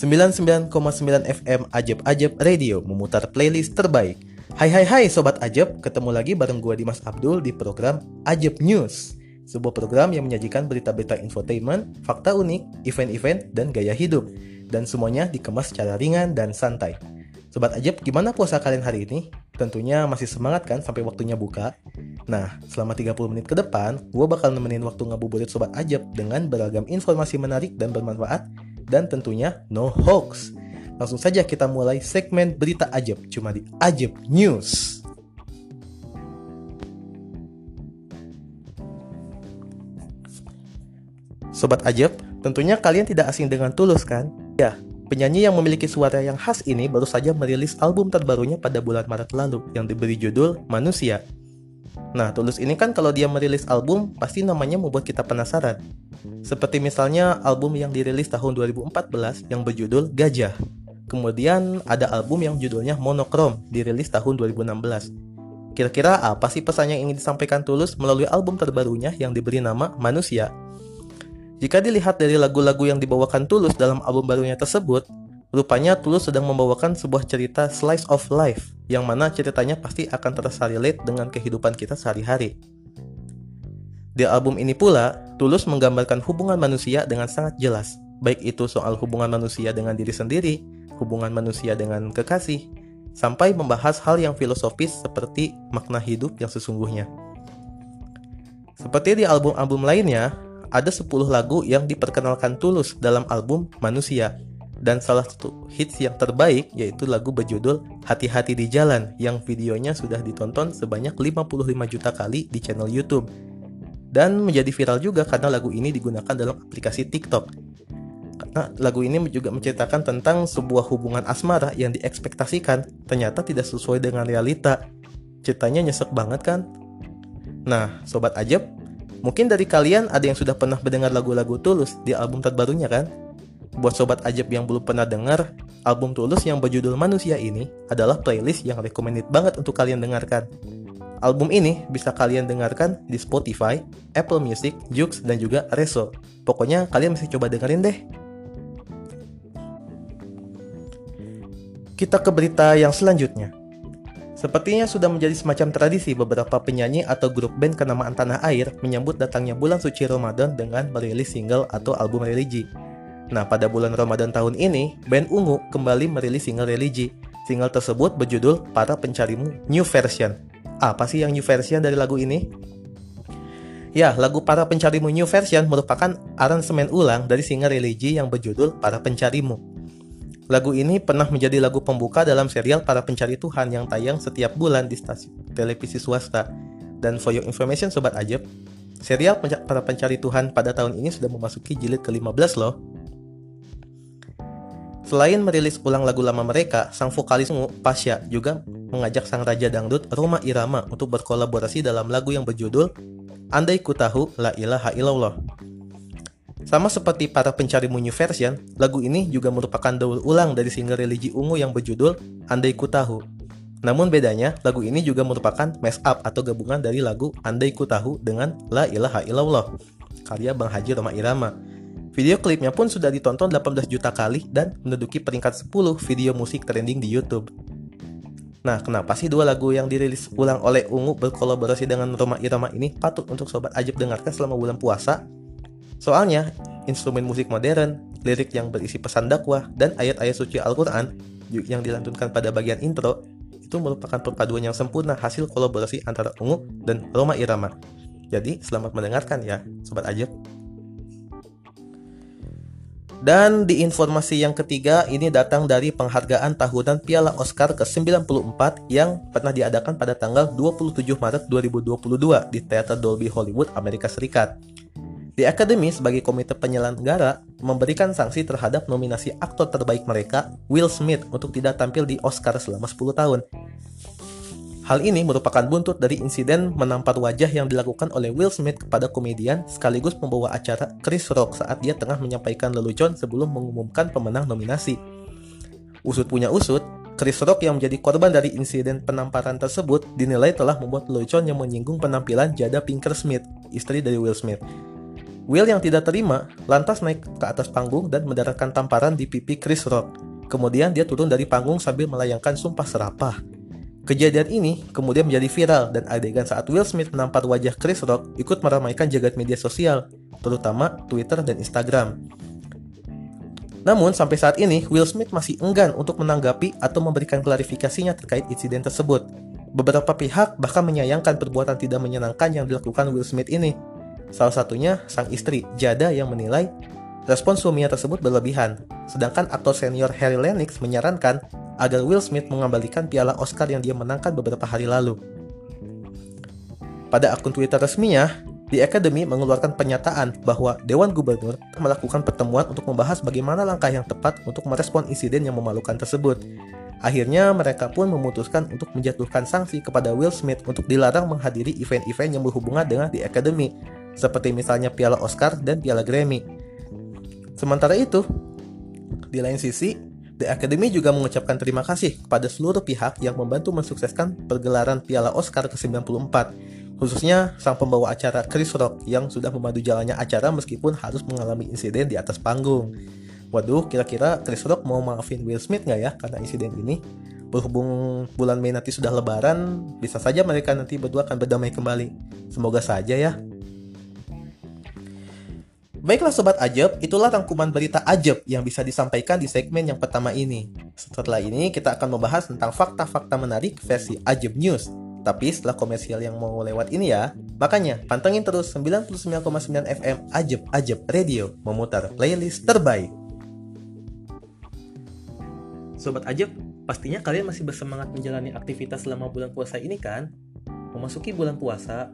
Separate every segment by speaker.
Speaker 1: 99,9 FM Ajab Ajab Radio memutar playlist terbaik. Hai hai hai Sobat Ajab, ketemu lagi bareng gue Dimas Abdul di program Ajab News. Sebuah program yang menyajikan berita-berita infotainment, fakta unik, event-event, dan gaya hidup. Dan semuanya dikemas secara ringan dan santai. Sobat Ajab, gimana puasa kalian hari ini? Tentunya masih semangat kan sampai waktunya buka? Nah, selama 30 menit ke depan, gue bakal nemenin waktu ngabuburit Sobat Ajab dengan beragam informasi menarik dan bermanfaat dan tentunya no hoax. Langsung saja kita mulai segmen berita ajab cuma di Ajab News. Sobat Ajab, tentunya kalian tidak asing dengan Tulus kan? Ya, penyanyi yang memiliki suara yang khas ini baru saja merilis album terbarunya pada bulan Maret lalu yang diberi judul Manusia. Nah, Tulus ini kan kalau dia merilis album, pasti namanya membuat kita penasaran. Seperti misalnya album yang dirilis tahun 2014 yang berjudul Gajah. Kemudian ada album yang judulnya Monokrom, dirilis tahun 2016. Kira-kira apa sih pesan yang ingin disampaikan Tulus melalui album terbarunya yang diberi nama Manusia? Jika dilihat dari lagu-lagu yang dibawakan Tulus dalam album barunya tersebut, Rupanya Tulus sedang membawakan sebuah cerita slice of life, yang mana ceritanya pasti akan terasa relate dengan kehidupan kita sehari-hari. Di album ini pula, Tulus menggambarkan hubungan manusia dengan sangat jelas, baik itu soal hubungan manusia dengan diri sendiri, hubungan manusia dengan kekasih, sampai membahas hal yang filosofis seperti makna hidup yang sesungguhnya. Seperti di album-album lainnya, ada 10 lagu yang diperkenalkan Tulus dalam album Manusia dan salah satu hits yang terbaik yaitu lagu berjudul Hati-hati di Jalan yang videonya sudah ditonton sebanyak 55 juta kali di channel YouTube dan menjadi viral juga karena lagu ini digunakan dalam aplikasi TikTok. Karena lagu ini juga menceritakan tentang sebuah hubungan asmara yang diekspektasikan ternyata tidak sesuai dengan realita. Ceritanya nyesek banget kan? Nah, sobat ajab, mungkin dari kalian ada yang sudah pernah mendengar lagu-lagu Tulus di album terbarunya kan? Buat sobat ajab yang belum pernah dengar, album Tulus yang berjudul Manusia ini adalah playlist yang recommended banget untuk kalian dengarkan. Album ini bisa kalian dengarkan di Spotify, Apple Music, Joox, dan juga Reso. Pokoknya kalian mesti coba dengerin deh. Kita ke berita yang selanjutnya. Sepertinya sudah menjadi semacam tradisi beberapa penyanyi atau grup band kenamaan tanah air menyambut datangnya bulan suci Ramadan dengan merilis single atau album religi. Nah, pada bulan Ramadan tahun ini, band Ungu kembali merilis single religi. Single tersebut berjudul Para Pencarimu New Version. Apa sih yang new version dari lagu ini? Ya, lagu Para Pencarimu New Version merupakan aransemen ulang dari single religi yang berjudul Para Pencarimu. Lagu ini pernah menjadi lagu pembuka dalam serial Para Pencari Tuhan yang tayang setiap bulan di stasiun televisi swasta. Dan for your information Sobat Ajab, serial Para Pencari Tuhan pada tahun ini sudah memasuki jilid ke-15 loh. Selain merilis ulang lagu lama mereka, sang vokalis Pasha juga mengajak sang raja dangdut Roma Irama untuk berkolaborasi dalam lagu yang berjudul Andai Ku Tahu La Ilaha Illallah. Sama seperti para pencari Munyu version, lagu ini juga merupakan daur ulang dari single religi ungu yang berjudul Andai Ku Tahu. Namun bedanya, lagu ini juga merupakan mess up atau gabungan dari lagu Andai Ku Tahu dengan La Ilaha Illallah, karya Bang Haji Roma Irama Video klipnya pun sudah ditonton 18 juta kali dan menduduki peringkat 10 video musik trending di YouTube. Nah, kenapa sih dua lagu yang dirilis ulang oleh Ungu berkolaborasi dengan Roma Irama ini patut untuk sobat ajib dengarkan selama bulan puasa? Soalnya, instrumen musik modern, lirik yang berisi pesan dakwah, dan ayat-ayat suci Al-Quran yang dilantunkan pada bagian intro itu merupakan perpaduan yang sempurna hasil kolaborasi antara Ungu dan Roma Irama. Jadi, selamat mendengarkan ya, sobat ajib. Dan di informasi yang ketiga ini datang dari penghargaan tahunan Piala Oscar ke-94 yang pernah diadakan pada tanggal 27 Maret 2022 di Teater Dolby Hollywood, Amerika Serikat. The Academy sebagai komite penyelenggara memberikan sanksi terhadap nominasi aktor terbaik mereka, Will Smith, untuk tidak tampil di Oscar selama 10 tahun. Hal ini merupakan buntut dari insiden menampar wajah yang dilakukan oleh Will Smith kepada komedian sekaligus pembawa acara Chris Rock saat dia tengah menyampaikan lelucon sebelum mengumumkan pemenang nominasi. Usut punya usut, Chris Rock yang menjadi korban dari insiden penamparan tersebut dinilai telah membuat lelucon yang menyinggung penampilan Jada Pinkett Smith, istri dari Will Smith. Will yang tidak terima lantas naik ke atas panggung dan mendaratkan tamparan di pipi Chris Rock. Kemudian dia turun dari panggung sambil melayangkan sumpah serapah. Kejadian ini kemudian menjadi viral dan adegan saat Will Smith menampar wajah Chris Rock ikut meramaikan jagat media sosial, terutama Twitter dan Instagram. Namun sampai saat ini Will Smith masih enggan untuk menanggapi atau memberikan klarifikasinya terkait insiden tersebut. Beberapa pihak bahkan menyayangkan perbuatan tidak menyenangkan yang dilakukan Will Smith ini. Salah satunya sang istri, Jada yang menilai respon suaminya tersebut berlebihan. Sedangkan aktor senior Harry Lennox menyarankan agar Will Smith mengembalikan piala Oscar yang dia menangkan beberapa hari lalu. Pada akun Twitter resminya, The Academy mengeluarkan pernyataan bahwa Dewan Gubernur melakukan pertemuan untuk membahas bagaimana langkah yang tepat untuk merespon insiden yang memalukan tersebut. Akhirnya mereka pun memutuskan untuk menjatuhkan sanksi kepada Will Smith untuk dilarang menghadiri event-event yang berhubungan dengan The Academy, seperti misalnya Piala Oscar dan Piala Grammy. Sementara itu, di lain sisi, The Academy juga mengucapkan terima kasih kepada seluruh pihak yang membantu mensukseskan pergelaran Piala Oscar ke-94, khususnya sang pembawa acara Chris Rock yang sudah memandu jalannya acara meskipun harus mengalami insiden di atas panggung. Waduh, kira-kira Chris Rock mau maafin Will Smith nggak ya karena insiden ini? Berhubung bulan Mei nanti sudah lebaran, bisa saja mereka nanti berdua akan berdamai kembali. Semoga saja ya. Baiklah Sobat Ajab, itulah rangkuman berita Ajab yang bisa disampaikan di segmen yang pertama ini. Setelah ini kita akan membahas tentang fakta-fakta menarik versi Ajab News. Tapi setelah komersial yang mau lewat ini ya, makanya pantengin terus 99,9 FM Ajab Ajab Radio memutar playlist terbaik. Sobat Ajab, pastinya kalian masih bersemangat menjalani aktivitas selama bulan puasa ini kan? Memasuki bulan puasa,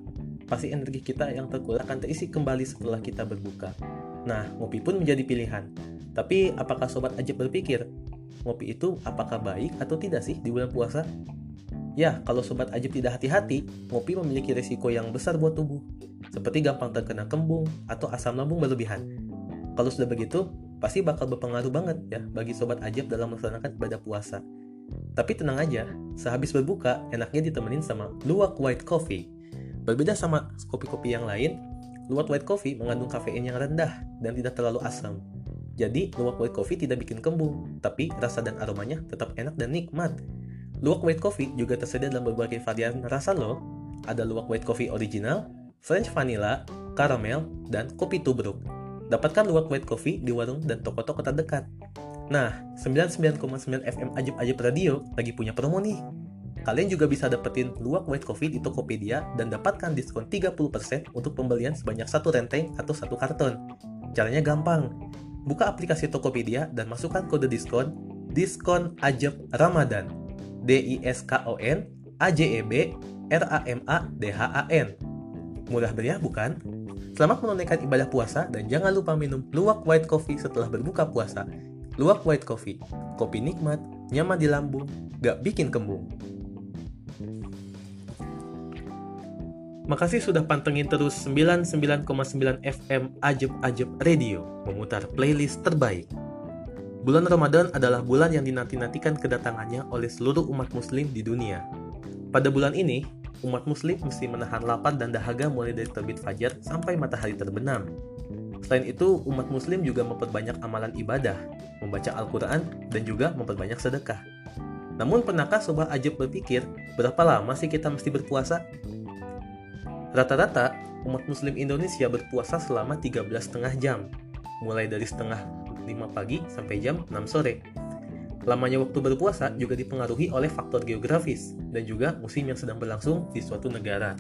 Speaker 1: pasti energi kita yang terkuras akan terisi kembali setelah kita berbuka. Nah, ngopi pun menjadi pilihan. Tapi apakah Sobat Ajab berpikir, ngopi itu apakah baik atau tidak sih di bulan puasa? Ya, kalau Sobat Ajib tidak hati-hati, ngopi memiliki risiko yang besar buat tubuh, seperti gampang terkena kembung atau asam lambung berlebihan. Kalau sudah begitu, pasti bakal berpengaruh banget ya bagi sobat ajab dalam melaksanakan ibadah puasa. Tapi tenang aja, sehabis berbuka enaknya ditemenin sama luwak white coffee. Berbeda sama kopi-kopi yang lain, luwak white coffee mengandung kafein yang rendah dan tidak terlalu asam. Jadi, luwak white coffee tidak bikin kembung, tapi rasa dan aromanya tetap enak dan nikmat. Luwak white coffee juga tersedia dalam berbagai varian rasa loh. Ada luwak white coffee original, French vanilla, caramel, dan kopi tubruk. Dapatkan luwak white coffee di warung dan toko-toko terdekat. Nah, 99,9 FM Ajib Ajib Radio lagi punya promo nih. Kalian juga bisa dapetin luwak white coffee di Tokopedia dan dapatkan diskon 30% untuk pembelian sebanyak satu renteng atau satu karton. Caranya gampang. Buka aplikasi Tokopedia dan masukkan kode diskon diskon Ajab Ramadan. D I S K O N A J E B R A M A D H A N. Mudah meriah bukan? Selamat menunaikan ibadah puasa dan jangan lupa minum luwak white coffee setelah berbuka puasa. Luwak white coffee, kopi nikmat, nyaman di lambung, gak bikin kembung. Makasih sudah pantengin terus 99,9 FM Ajeb Ajeb Radio, memutar playlist terbaik. Bulan Ramadan adalah bulan yang dinanti-nantikan kedatangannya oleh seluruh umat muslim di dunia. Pada bulan ini, umat muslim mesti menahan lapar dan dahaga mulai dari terbit fajar sampai matahari terbenam. Selain itu, umat muslim juga memperbanyak amalan ibadah, membaca Al-Quran, dan juga memperbanyak sedekah. Namun pernahkah sobat ajab berpikir, berapa lama sih kita mesti berpuasa? Rata-rata, umat muslim Indonesia berpuasa selama 13,5 jam, mulai dari setengah 5 pagi sampai jam 6 sore. Lamanya waktu berpuasa juga dipengaruhi oleh faktor geografis dan juga musim yang sedang berlangsung di suatu negara.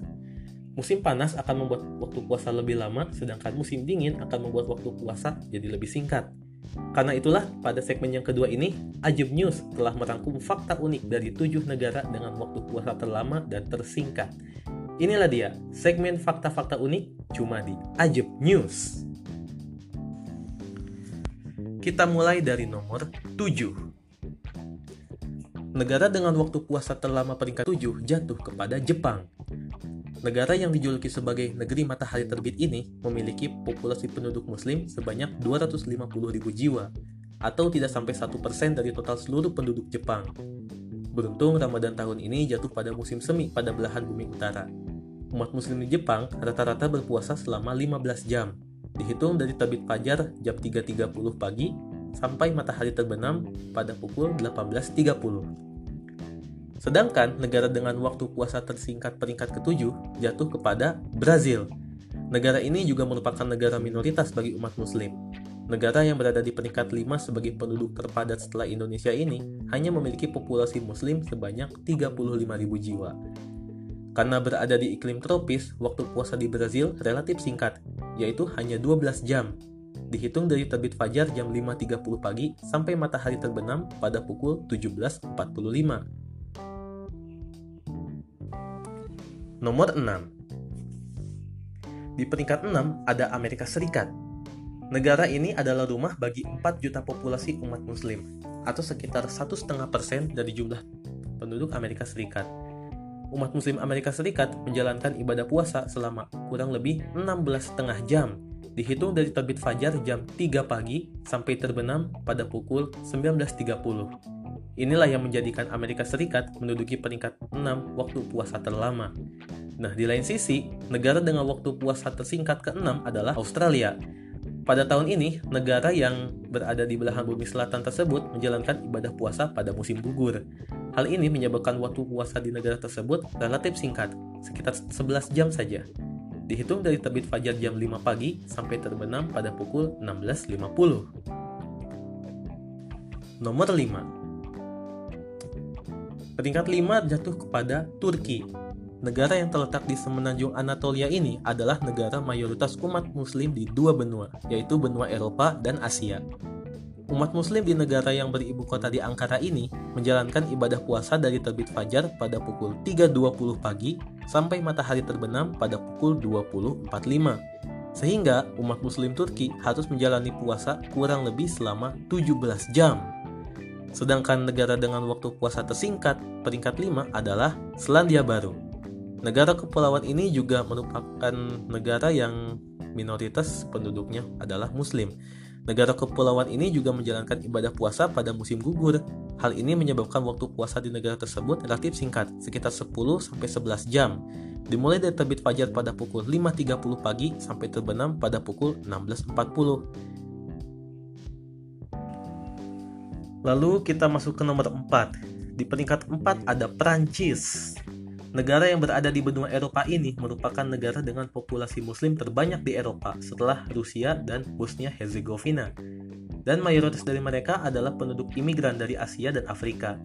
Speaker 1: Musim panas akan membuat waktu puasa lebih lama, sedangkan musim dingin akan membuat waktu puasa jadi lebih singkat. Karena itulah, pada segmen yang kedua ini, Ajib News telah merangkum fakta unik dari tujuh negara dengan waktu puasa terlama dan tersingkat. Inilah dia, segmen fakta-fakta unik cuma di Ajib News. Kita mulai dari nomor 7. Negara dengan waktu puasa terlama peringkat 7 jatuh kepada Jepang. Negara yang dijuluki sebagai negeri matahari terbit ini memiliki populasi penduduk muslim sebanyak 250.000 jiwa, atau tidak sampai 1% dari total seluruh penduduk Jepang. Beruntung Ramadan tahun ini jatuh pada musim semi pada belahan bumi utara. Umat muslim di Jepang rata-rata berpuasa selama 15 jam. dihitung dari terbit fajar jam 3.30 pagi sampai matahari terbenam pada pukul 18.30. Sedangkan negara dengan waktu puasa tersingkat peringkat ketujuh jatuh kepada Brazil. Negara ini juga merupakan negara minoritas bagi umat muslim. Negara yang berada di peringkat 5 sebagai penduduk terpadat setelah Indonesia ini hanya memiliki populasi muslim sebanyak 35.000 jiwa. Karena berada di iklim tropis, waktu puasa di Brazil relatif singkat, yaitu hanya 12 jam dihitung dari terbit fajar jam 5.30 pagi sampai matahari terbenam pada pukul 17.45. Nomor 6 Di peringkat 6 ada Amerika Serikat. Negara ini adalah rumah bagi 4 juta populasi umat muslim, atau sekitar 1,5% dari jumlah penduduk Amerika Serikat. Umat muslim Amerika Serikat menjalankan ibadah puasa selama kurang lebih 16,5 jam dihitung dari terbit fajar jam 3 pagi sampai terbenam pada pukul 19.30. Inilah yang menjadikan Amerika Serikat menduduki peringkat 6 waktu puasa terlama. Nah, di lain sisi, negara dengan waktu puasa tersingkat ke-6 adalah Australia. Pada tahun ini, negara yang berada di belahan bumi selatan tersebut menjalankan ibadah puasa pada musim gugur. Hal ini menyebabkan waktu puasa di negara tersebut relatif singkat, sekitar 11 jam saja dihitung dari terbit fajar jam 5 pagi sampai terbenam pada pukul 16.50. Nomor 5. Peringkat 5 jatuh kepada Turki. Negara yang terletak di semenanjung Anatolia ini adalah negara mayoritas umat muslim di dua benua, yaitu benua Eropa dan Asia. Umat muslim di negara yang beribu kota di Ankara ini menjalankan ibadah puasa dari terbit fajar pada pukul 3.20 pagi sampai matahari terbenam pada pukul 20.45. Sehingga umat muslim Turki harus menjalani puasa kurang lebih selama 17 jam. Sedangkan negara dengan waktu puasa tersingkat, peringkat 5 adalah Selandia Baru. Negara kepulauan ini juga merupakan negara yang minoritas penduduknya adalah muslim Negara kepulauan ini juga menjalankan ibadah puasa pada musim gugur. Hal ini menyebabkan waktu puasa di negara tersebut relatif singkat, sekitar 10-11 jam, dimulai dari terbit fajar pada pukul 5.30 pagi sampai terbenam pada pukul 16.40. Lalu kita masuk ke nomor 4. Di peringkat 4 ada Prancis. Negara yang berada di benua Eropa ini merupakan negara dengan populasi muslim terbanyak di Eropa setelah Rusia dan Bosnia-Herzegovina. Dan mayoritas dari mereka adalah penduduk imigran dari Asia dan Afrika.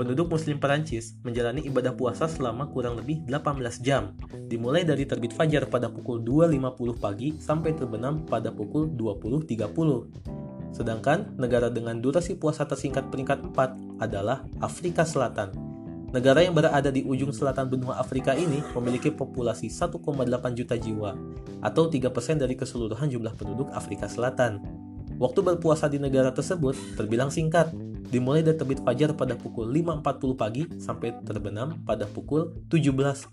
Speaker 1: Penduduk muslim Perancis menjalani ibadah puasa selama kurang lebih 18 jam, dimulai dari terbit fajar pada pukul 2.50 pagi sampai terbenam pada pukul 20.30. Sedangkan negara dengan durasi puasa tersingkat peringkat 4 adalah Afrika Selatan Negara yang berada di ujung selatan benua Afrika ini memiliki populasi 1,8 juta jiwa, atau 3% dari keseluruhan jumlah penduduk Afrika Selatan. Waktu berpuasa di negara tersebut terbilang singkat, dimulai dari terbit fajar pada pukul 5.40 pagi sampai terbenam pada pukul 17.00.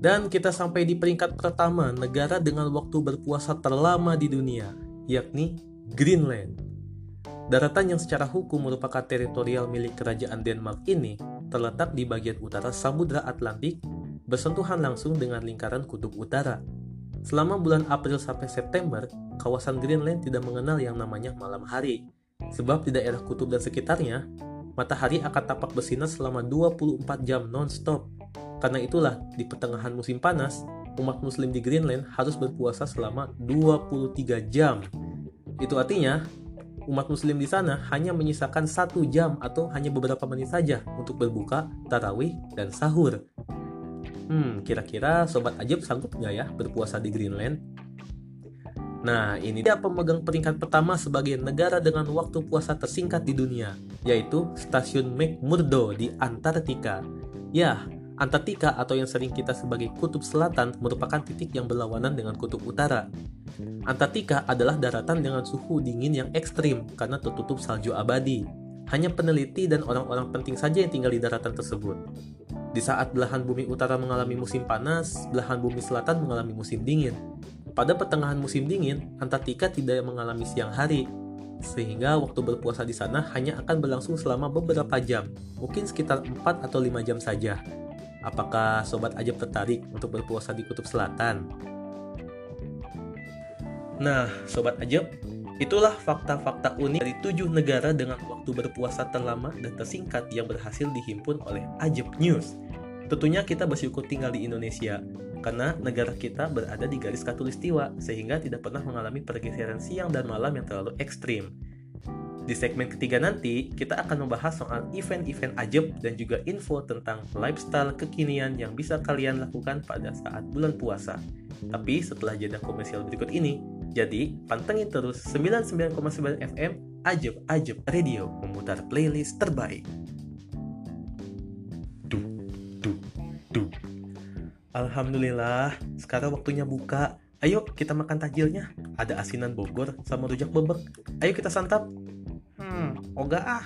Speaker 1: Dan kita sampai di peringkat pertama negara dengan waktu berpuasa terlama di dunia, yakni Greenland. Daratan yang secara hukum merupakan teritorial milik kerajaan Denmark ini terletak di bagian utara Samudra Atlantik bersentuhan langsung dengan lingkaran kutub utara. Selama bulan April sampai September, kawasan Greenland tidak mengenal yang namanya malam hari. Sebab di daerah kutub dan sekitarnya, matahari akan tampak bersinar selama 24 jam non-stop. Karena itulah, di pertengahan musim panas, umat muslim di Greenland harus berpuasa selama 23 jam. Itu artinya, umat muslim di sana hanya menyisakan satu jam atau hanya beberapa menit saja untuk berbuka, tarawih, dan sahur. Hmm, kira-kira Sobat Ajib sanggup nggak ya berpuasa di Greenland? Nah, ini dia pemegang peringkat pertama sebagai negara dengan waktu puasa tersingkat di dunia, yaitu Stasiun McMurdo di Antartika. Ya, Antartika atau yang sering kita sebagai kutub selatan merupakan titik yang berlawanan dengan kutub utara. Antartika adalah daratan dengan suhu dingin yang ekstrim karena tertutup salju abadi. Hanya peneliti dan orang-orang penting saja yang tinggal di daratan tersebut. Di saat belahan bumi utara mengalami musim panas, belahan bumi selatan mengalami musim dingin. Pada pertengahan musim dingin, Antartika tidak mengalami siang hari, sehingga waktu berpuasa di sana hanya akan berlangsung selama beberapa jam, mungkin sekitar 4 atau 5 jam saja. Apakah Sobat Ajab tertarik untuk berpuasa di Kutub Selatan? Nah, Sobat Ajab, itulah fakta-fakta unik dari tujuh negara dengan waktu berpuasa terlama dan tersingkat yang berhasil dihimpun oleh Ajab News. Tentunya kita bersyukur tinggal di Indonesia, karena negara kita berada di garis katulistiwa, sehingga tidak pernah mengalami pergeseran siang dan malam yang terlalu ekstrim. Di segmen ketiga nanti, kita akan membahas soal event-event ajab dan juga info tentang lifestyle kekinian yang bisa kalian lakukan pada saat bulan puasa. Tapi setelah jeda komersial berikut ini, jadi pantengin terus 99,9 FM Ajab Ajab Radio memutar playlist terbaik. Duh, duh, duh. Alhamdulillah, sekarang waktunya buka. Ayo kita makan tajilnya. Ada asinan Bogor sama rujak bebek. Ayo kita santap. Hmm, oga ah.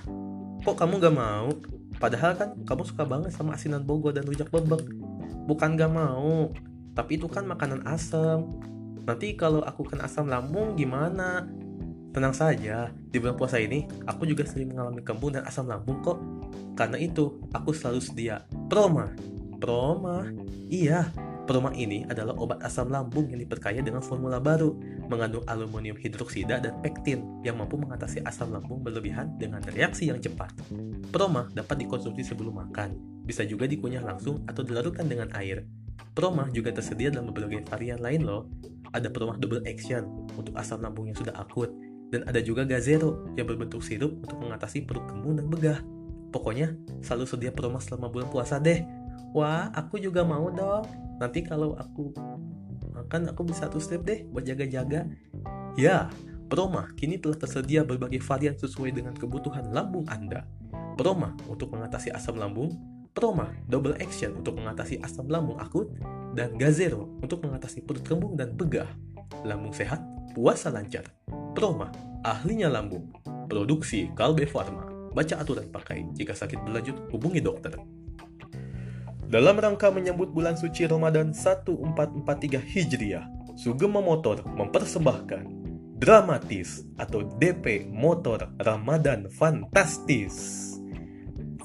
Speaker 1: Kok kamu gak mau? Padahal kan kamu suka banget sama asinan Bogor dan rujak bebek. Bukan gak mau, tapi itu kan makanan asam. Nanti kalau aku kena asam lambung gimana? Tenang saja, di bulan puasa ini aku juga sering mengalami kembung dan asam lambung kok. Karena itu, aku selalu sedia Proma. Proma? Iya, Proma ini adalah obat asam lambung yang diperkaya dengan formula baru, mengandung aluminium hidroksida dan pektin yang mampu mengatasi asam lambung berlebihan dengan reaksi yang cepat. Proma dapat dikonsumsi sebelum makan, bisa juga dikunyah langsung atau dilarutkan dengan air. Proma juga tersedia dalam berbagai varian lain loh. Ada Proma Double Action untuk asam lambung yang sudah akut, dan ada juga Gazero yang berbentuk sirup untuk mengatasi perut kembung dan begah. Pokoknya, selalu sedia Proma selama bulan puasa deh. Wah, aku juga mau dong nanti kalau aku makan aku bisa satu step deh buat jaga-jaga ya Proma kini telah tersedia berbagai varian sesuai dengan kebutuhan lambung Anda. Proma untuk mengatasi asam lambung, Proma Double Action untuk mengatasi asam lambung akut, dan Gazero untuk mengatasi perut kembung dan begah. Lambung sehat, puasa lancar. Proma, ahlinya lambung. Produksi Kalbe Pharma. Baca aturan pakai. Jika sakit berlanjut, hubungi dokter. Dalam rangka menyambut bulan suci Ramadan 1443 Hijriah, Sugeng Motor mempersembahkan Dramatis atau DP Motor Ramadan Fantastis.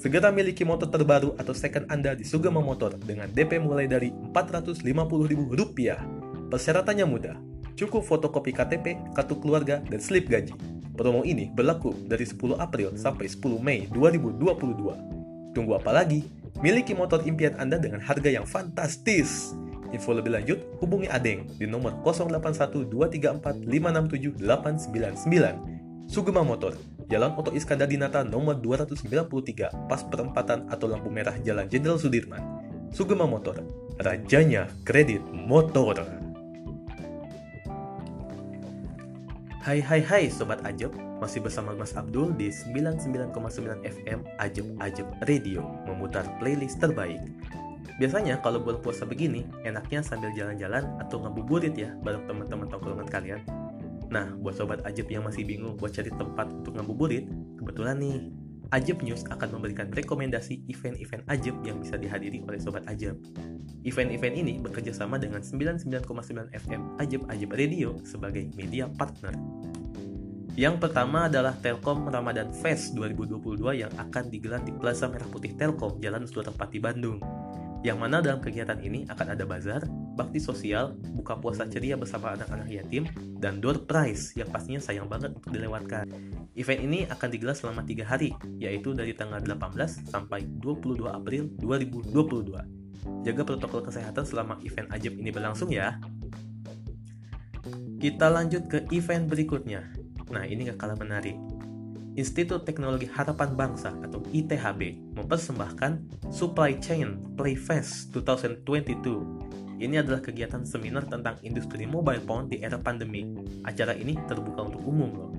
Speaker 1: Segera miliki motor terbaru atau second Anda di Sugeng Motor dengan DP mulai dari Rp450.000. Persyaratannya mudah, cukup fotokopi KTP, kartu keluarga, dan slip gaji. Promo ini berlaku dari 10 April sampai 10 Mei 2022. Tunggu apa lagi? Miliki motor impian Anda dengan harga yang fantastis. Info lebih lanjut, hubungi Adeng di nomor 081234567899. Sugema Motor, Jalan Oto Iskandar Dinata nomor 293, pas perempatan atau lampu merah Jalan Jenderal Sudirman. Sugema Motor, rajanya kredit motor. Hai hai hai Sobat Ajab, masih bersama Mas Abdul di 99,9 FM Ajab Ajab Radio memutar playlist terbaik. Biasanya kalau bulan puasa begini, enaknya sambil jalan-jalan atau ngabuburit ya bareng teman-teman tongkrongan kalian. Nah, buat sobat Ajab yang masih bingung buat cari tempat untuk ngabuburit, kebetulan nih, Ajab News akan memberikan rekomendasi event-event Ajab yang bisa dihadiri oleh sobat Ajab. Event-event ini bekerja sama dengan 99,9 FM Ajab Ajab Radio sebagai media partner. Yang pertama adalah Telkom Ramadan Fest 2022 yang akan digelar di Plaza Merah Putih Telkom, Jalan Suratepati, Bandung. Yang mana dalam kegiatan ini akan ada bazar, bakti sosial, buka puasa ceria bersama anak-anak yatim, dan door prize yang pastinya sayang banget untuk dilewatkan. Event ini akan digelar selama tiga hari, yaitu dari tanggal 18 sampai 22 April 2022. Jaga protokol kesehatan selama event ajab ini berlangsung ya. Kita lanjut ke event berikutnya, Nah, ini gak kalah menarik. Institut Teknologi Harapan Bangsa atau ITHB mempersembahkan Supply Chain Playfest 2022. Ini adalah kegiatan seminar tentang industri mobile phone di era pandemi. Acara ini terbuka untuk umum loh.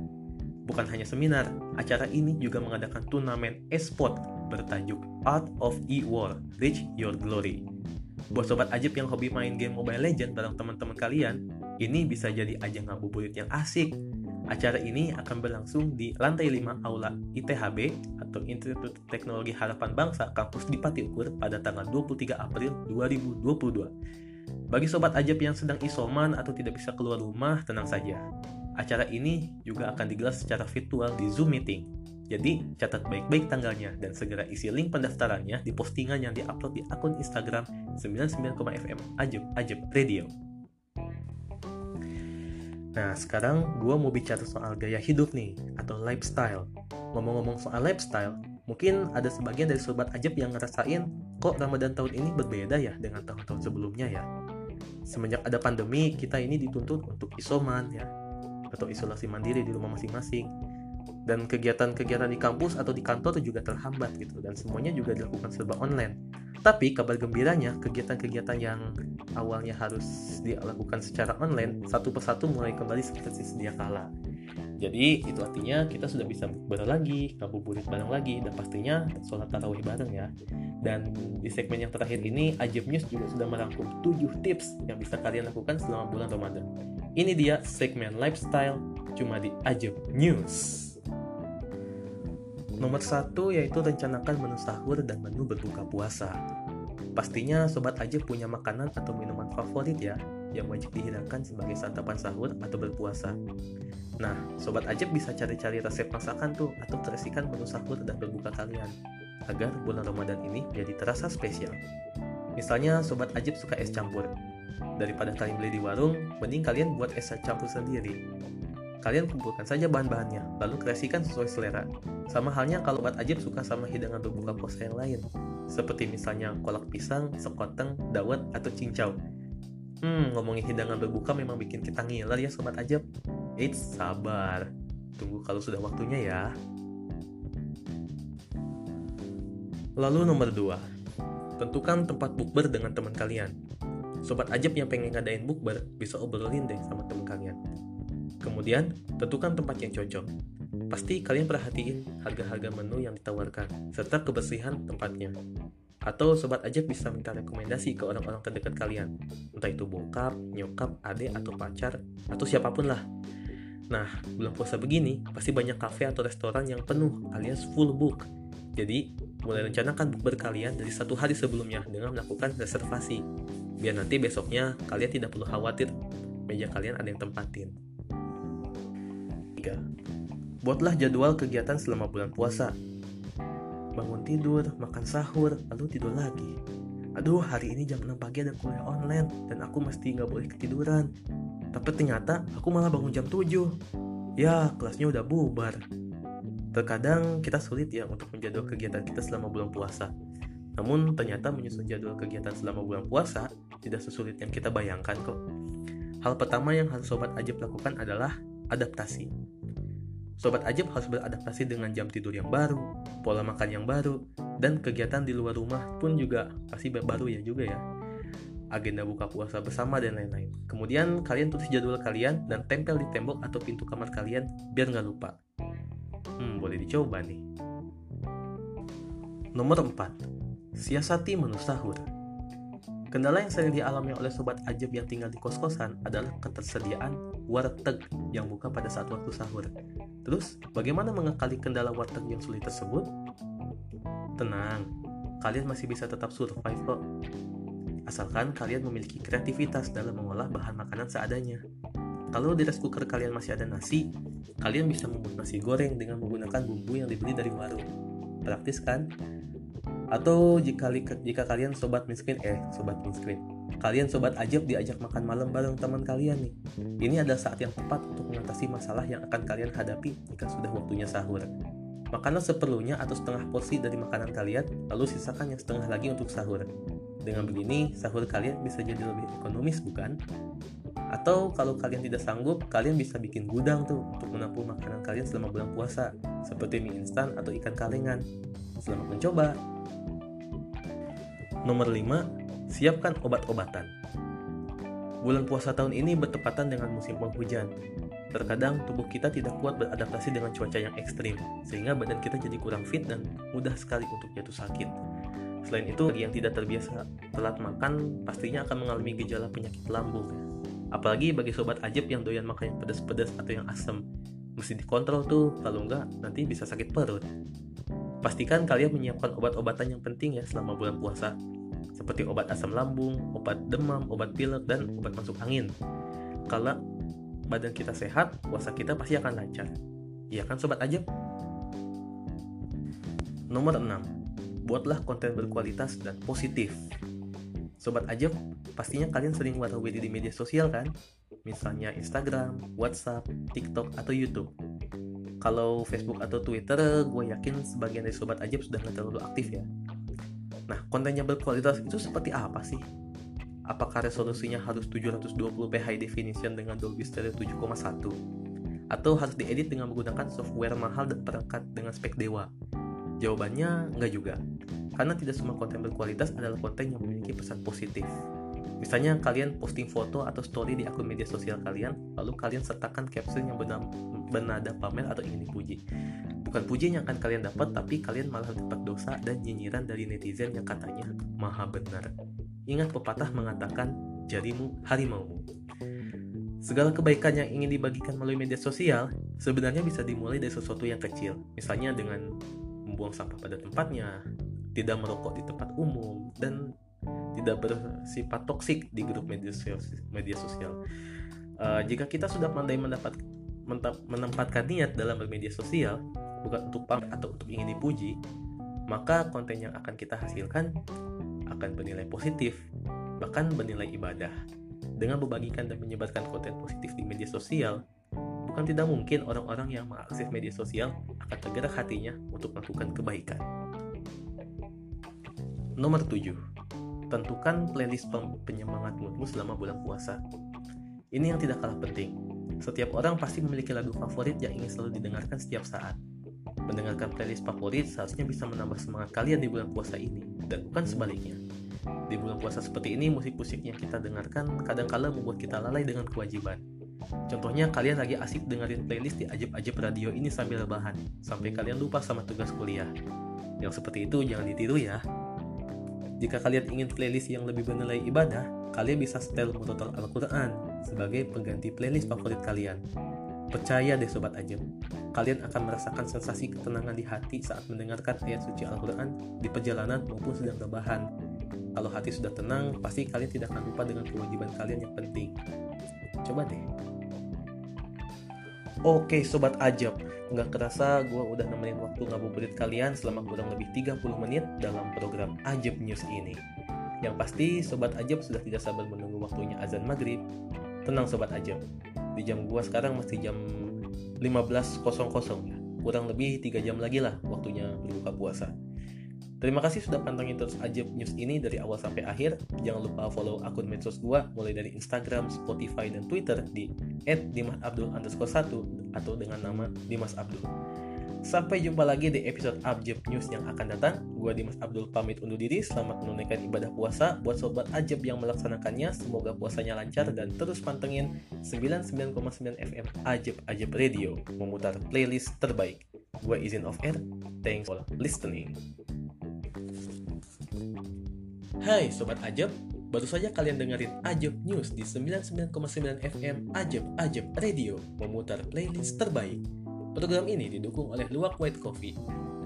Speaker 1: Bukan hanya seminar, acara ini juga mengadakan turnamen e-sport bertajuk Art of E-War, Reach Your Glory. Buat sobat ajib yang hobi main game Mobile Legends bareng teman-teman kalian, ini bisa jadi ajang ngabuburit yang asik Acara ini akan berlangsung di lantai 5 Aula ITHB atau Institut Teknologi Harapan Bangsa kampus di Pati Ukur pada tanggal 23 April 2022. Bagi sobat ajab yang sedang isoman atau tidak bisa keluar rumah, tenang saja. Acara ini juga akan digelar secara virtual di Zoom Meeting. Jadi, catat baik-baik tanggalnya dan segera isi link pendaftarannya di postingan yang diupload di akun Instagram 99,fm Ajib Ajib Radio. Nah, sekarang gue mau bicara soal gaya hidup nih, atau lifestyle. Ngomong-ngomong soal lifestyle, mungkin ada sebagian dari sobat ajab yang ngerasain kok Ramadan tahun ini berbeda ya dengan tahun-tahun sebelumnya ya. Semenjak ada pandemi, kita ini dituntut untuk isoman ya, atau isolasi mandiri di rumah masing-masing. Dan kegiatan-kegiatan di kampus atau di kantor juga terhambat gitu, dan semuanya juga dilakukan serba online. Tapi kabar gembiranya, kegiatan-kegiatan yang awalnya harus dilakukan secara online, satu persatu mulai kembali seperti sedia kala. Jadi itu artinya kita sudah bisa bukber lagi, ngabuburit bareng lagi, dan pastinya sholat tarawih bareng ya. Dan di segmen yang terakhir ini, Ajib News juga sudah merangkum 7 tips yang bisa kalian lakukan selama bulan Ramadan. Ini dia segmen lifestyle cuma di Ajib News. Nomor satu yaitu rencanakan menu sahur dan menu berbuka puasa. Pastinya sobat aja punya makanan atau minuman favorit ya, yang wajib dihidangkan sebagai santapan sahur atau berpuasa. Nah, sobat aja bisa cari-cari resep masakan tuh atau terisikan menu sahur dan berbuka kalian agar bulan Ramadan ini jadi terasa spesial. Misalnya sobat ajib suka es campur. Daripada kalian beli di warung, mending kalian buat es campur sendiri. Kalian kumpulkan saja bahan-bahannya, lalu kreasikan sesuai selera. Sama halnya kalau buat ajib suka sama hidangan berbuka puasa yang lain, seperti misalnya kolak pisang, sekoteng, dawet, atau cincau. Hmm, ngomongin hidangan berbuka memang bikin kita ngiler ya sobat ajib. Eits, sabar. Tunggu kalau sudah waktunya ya. Lalu nomor 2. Tentukan tempat bukber dengan teman kalian. Sobat ajab yang pengen ngadain bukber bisa obrolin deh sama teman kalian. Kemudian, tentukan tempat yang cocok. Pasti kalian perhatiin harga-harga menu yang ditawarkan, serta kebersihan tempatnya. Atau sobat aja bisa minta rekomendasi ke orang-orang terdekat kalian, entah itu bokap, nyokap, adik, atau pacar, atau siapa pun lah. Nah, bulan puasa begini, pasti banyak kafe atau restoran yang penuh alias full book. Jadi, mulai rencanakan bukber kalian dari satu hari sebelumnya dengan melakukan reservasi. Biar nanti besoknya kalian tidak perlu khawatir meja kalian ada yang tempatin. 3. Buatlah jadwal kegiatan selama bulan puasa. Bangun tidur, makan sahur, lalu tidur lagi. Aduh, hari ini jam 6 pagi ada kuliah online dan aku mesti nggak boleh ketiduran. Tapi ternyata aku malah bangun jam 7. Ya, kelasnya udah bubar. Terkadang kita sulit ya untuk menjadwal kegiatan kita selama bulan puasa. Namun ternyata menyusun jadwal kegiatan selama bulan puasa tidak sesulit yang kita bayangkan kok. Hal pertama yang harus sobat ajib lakukan adalah adaptasi. Sobat Ajib harus beradaptasi dengan jam tidur yang baru, pola makan yang baru, dan kegiatan di luar rumah pun juga pasti baru ya juga ya. Agenda buka puasa bersama dan lain-lain. Kemudian kalian tulis jadwal kalian dan tempel di tembok atau pintu kamar kalian biar nggak lupa. Hmm, boleh dicoba nih. Nomor 4. Siasati menu sahur. Kendala yang sering dialami oleh sobat ajab yang tinggal di kos-kosan adalah ketersediaan warteg yang buka pada saat waktu sahur. Terus, bagaimana mengakali kendala warteg yang sulit tersebut? Tenang, kalian masih bisa tetap survive kok. Asalkan kalian memiliki kreativitas dalam mengolah bahan makanan seadanya. Kalau di rice cooker kalian masih ada nasi, kalian bisa membuat nasi goreng dengan menggunakan bumbu yang dibeli dari warung. Praktis kan? Atau jika jika kalian sobat miskin eh sobat miskin, kalian sobat ajab diajak makan malam bareng teman kalian nih. Ini adalah saat yang tepat untuk mengatasi masalah yang akan kalian hadapi jika sudah waktunya sahur. Makanlah seperlunya atau setengah porsi dari makanan kalian, lalu sisakan yang setengah lagi untuk sahur. Dengan begini, sahur kalian bisa jadi lebih ekonomis, bukan? Atau kalau kalian tidak sanggup, kalian bisa bikin gudang tuh untuk menampung makanan kalian selama bulan puasa, seperti mie instan atau ikan kalengan. Selamat mencoba! Nomor 5, siapkan obat-obatan. Bulan puasa tahun ini bertepatan dengan musim penghujan. Terkadang tubuh kita tidak kuat beradaptasi dengan cuaca yang ekstrim, sehingga badan kita jadi kurang fit dan mudah sekali untuk jatuh sakit. Selain itu, yang tidak terbiasa telat makan, pastinya akan mengalami gejala penyakit lambung. Apalagi bagi sobat ajib yang doyan makan yang pedas-pedas atau yang asam, mesti dikontrol tuh, kalau enggak nanti bisa sakit perut. Pastikan kalian menyiapkan obat-obatan yang penting ya selama bulan puasa, seperti obat asam lambung, obat demam, obat pilek, dan obat masuk angin. Kalau badan kita sehat, puasa kita pasti akan lancar. Iya kan sobat aja? Nomor 6. Buatlah konten berkualitas dan positif. Sobat Ajab, pastinya kalian sering warawiri di media sosial kan? Misalnya Instagram, WhatsApp, TikTok, atau YouTube. Kalau Facebook atau Twitter, gue yakin sebagian dari Sobat Ajab sudah nggak terlalu aktif ya. Nah, kontennya berkualitas itu seperti apa sih? Apakah resolusinya harus 720p high definition dengan Dolby Stereo 7,1? Atau harus diedit dengan menggunakan software mahal dan perangkat dengan spek dewa? Jawabannya nggak juga. Karena tidak semua konten berkualitas adalah konten yang memiliki pesan positif. Misalnya kalian posting foto atau story di akun media sosial kalian, lalu kalian sertakan caption yang bernada pamer atau ingin dipuji. Bukan pujian yang akan kalian dapat, tapi kalian malah dapat dosa dan nyinyiran dari netizen yang katanya maha benar. Ingat pepatah mengatakan, jarimu harimaumu. Segala kebaikan yang ingin dibagikan melalui media sosial sebenarnya bisa dimulai dari sesuatu yang kecil, misalnya dengan membuang sampah pada tempatnya, tidak merokok di tempat umum, dan tidak bersifat toksik di grup media sosial. Media sosial. Uh, jika kita sudah pandai mendapat menempatkan niat dalam bermedia sosial, bukan untuk pamer atau untuk ingin dipuji, maka konten yang akan kita hasilkan akan bernilai positif, bahkan bernilai ibadah. Dengan membagikan dan menyebarkan konten positif di media sosial, bukan tidak mungkin orang-orang yang mengakses media sosial akan tergerak hatinya untuk melakukan kebaikan. Nomor 7. Tentukan playlist penyemangat moodmu selama bulan puasa. Ini yang tidak kalah penting. Setiap orang pasti memiliki lagu favorit yang ingin selalu didengarkan setiap saat. Mendengarkan playlist favorit seharusnya bisa menambah semangat kalian di bulan puasa ini, dan bukan sebaliknya. Di bulan puasa seperti ini, musik-musik yang kita dengarkan kadang-kala membuat kita lalai dengan kewajiban. Contohnya kalian lagi asik dengerin playlist di ajib-ajib radio ini sambil rebahan, sampai kalian lupa sama tugas kuliah. Yang seperti itu jangan ditiru ya. Jika kalian ingin playlist yang lebih bernilai ibadah, kalian bisa setel murotal Al-Quran sebagai pengganti playlist favorit kalian. Percaya deh Sobat Ajem, kalian akan merasakan sensasi ketenangan di hati saat mendengarkan ayat suci Al-Quran di perjalanan maupun sedang rebahan. Kalau hati sudah tenang, pasti kalian tidak akan lupa dengan kewajiban kalian yang penting. Coba deh. Oke Sobat Ajab, nggak kerasa gue udah nemenin waktu ngabuburit kalian selama kurang lebih 30 menit dalam program Ajab News ini. Yang pasti Sobat Ajab sudah tidak sabar menunggu waktunya azan maghrib. Tenang Sobat Ajab, di jam gue sekarang masih jam 15.00 ya. Kurang lebih 3 jam lagi lah waktunya berbuka puasa. Terima kasih sudah pantengin terus Ajab News ini dari awal sampai akhir. Jangan lupa follow akun medsos gua mulai dari Instagram, Spotify, dan Twitter di @dimasabdul underscore 1 atau dengan nama Dimas Abdul. Sampai jumpa lagi di episode Ajab News yang akan datang. Gua Dimas Abdul pamit undur diri. Selamat menunaikan ibadah puasa. Buat sobat Ajab yang melaksanakannya, semoga puasanya lancar dan terus pantengin 99,9 FM Ajab Ajab Radio memutar playlist terbaik. Gua izin off air. Thanks for listening. Hai Sobat Ajab, baru saja kalian dengerin Ajab News di 99,9 FM Ajab Ajab Radio memutar playlist terbaik. Program ini didukung oleh Luwak White Coffee.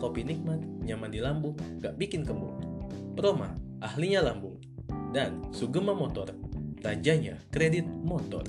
Speaker 1: Kopi nikmat, nyaman di lambung, gak bikin kemuk. Proma, ahlinya lambung. Dan Sugema Motor, rajanya kredit motor.